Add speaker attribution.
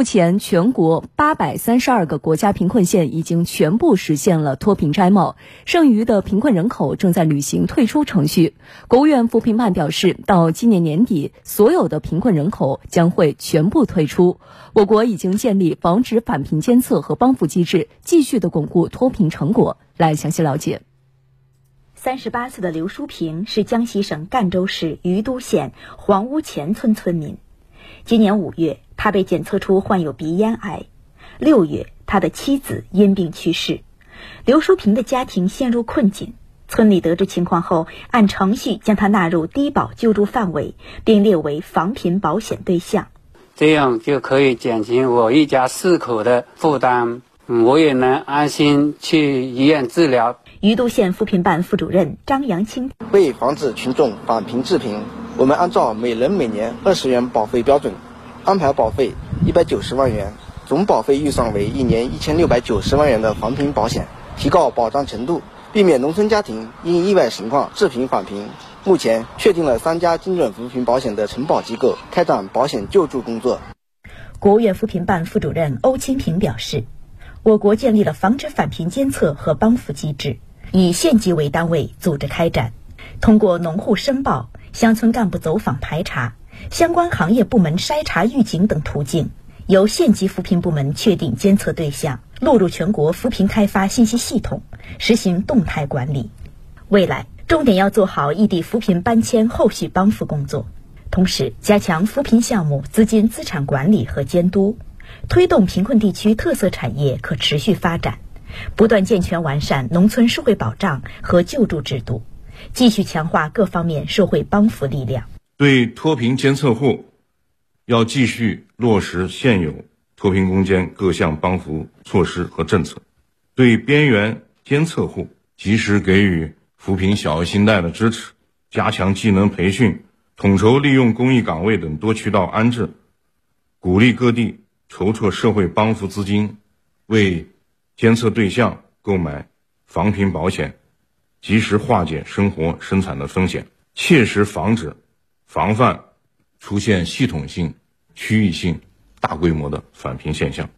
Speaker 1: 目前，全国八百三十二个国家贫困县已经全部实现了脱贫摘帽，剩余的贫困人口正在履行退出程序。国务院扶贫办表示，到今年年底，所有的贫困人口将会全部退出。我国已经建立防止返贫监测和帮扶机制，继续的巩固脱贫成果。来详细了解。
Speaker 2: 三十八岁的刘淑平是江西省赣州市余都县黄屋前村村民。今年五月，他被检测出患有鼻咽癌。六月，他的妻子因病去世，刘淑平的家庭陷入困境。村里得知情况后，按程序将他纳入低保救助范围，并列为防贫保险对象。
Speaker 3: 这样就可以减轻我一家四口的负担，我也能安心去医院治疗。
Speaker 2: 余都县扶贫办副主任张扬清
Speaker 4: 为防止群众返贫致贫。我们按照每人每年二十元保费标准，安排保费一百九十万元，总保费预算为一年一千六百九十万元的防贫保险，提高保障程度，避免农村家庭因意外情况致贫返贫。目前确定了三家精准扶贫保险的承保机构，开展保险救助工作。
Speaker 2: 国务院扶贫办副主任欧清平表示，我国建立了防止返贫监测和帮扶机制，以县级为单位组织开展，通过农户申报。乡村干部走访排查，相关行业部门筛查预警等途径，由县级扶贫部门确定监测对象，录入全国扶贫开发信息系统，实行动态管理。未来重点要做好异地扶贫搬迁后续帮扶工作，同时加强扶贫项目资金资产管理和监督，推动贫困地区特色产业可持续发展，不断健全完善农村社会保障和救助制度。继续强化各方面社会帮扶力量。
Speaker 5: 对脱贫监测户，要继续落实现有脱贫攻坚各项帮扶措施和政策；对边缘监测户，及时给予扶贫小额信贷的支持，加强技能培训，统筹利用公益岗位等多渠道安置，鼓励各地筹措社会帮扶资金，为监测对象购买防贫保险。及时化解生活生产的风险，切实防止、防范出现系统性、区域性、大规模的返贫现象。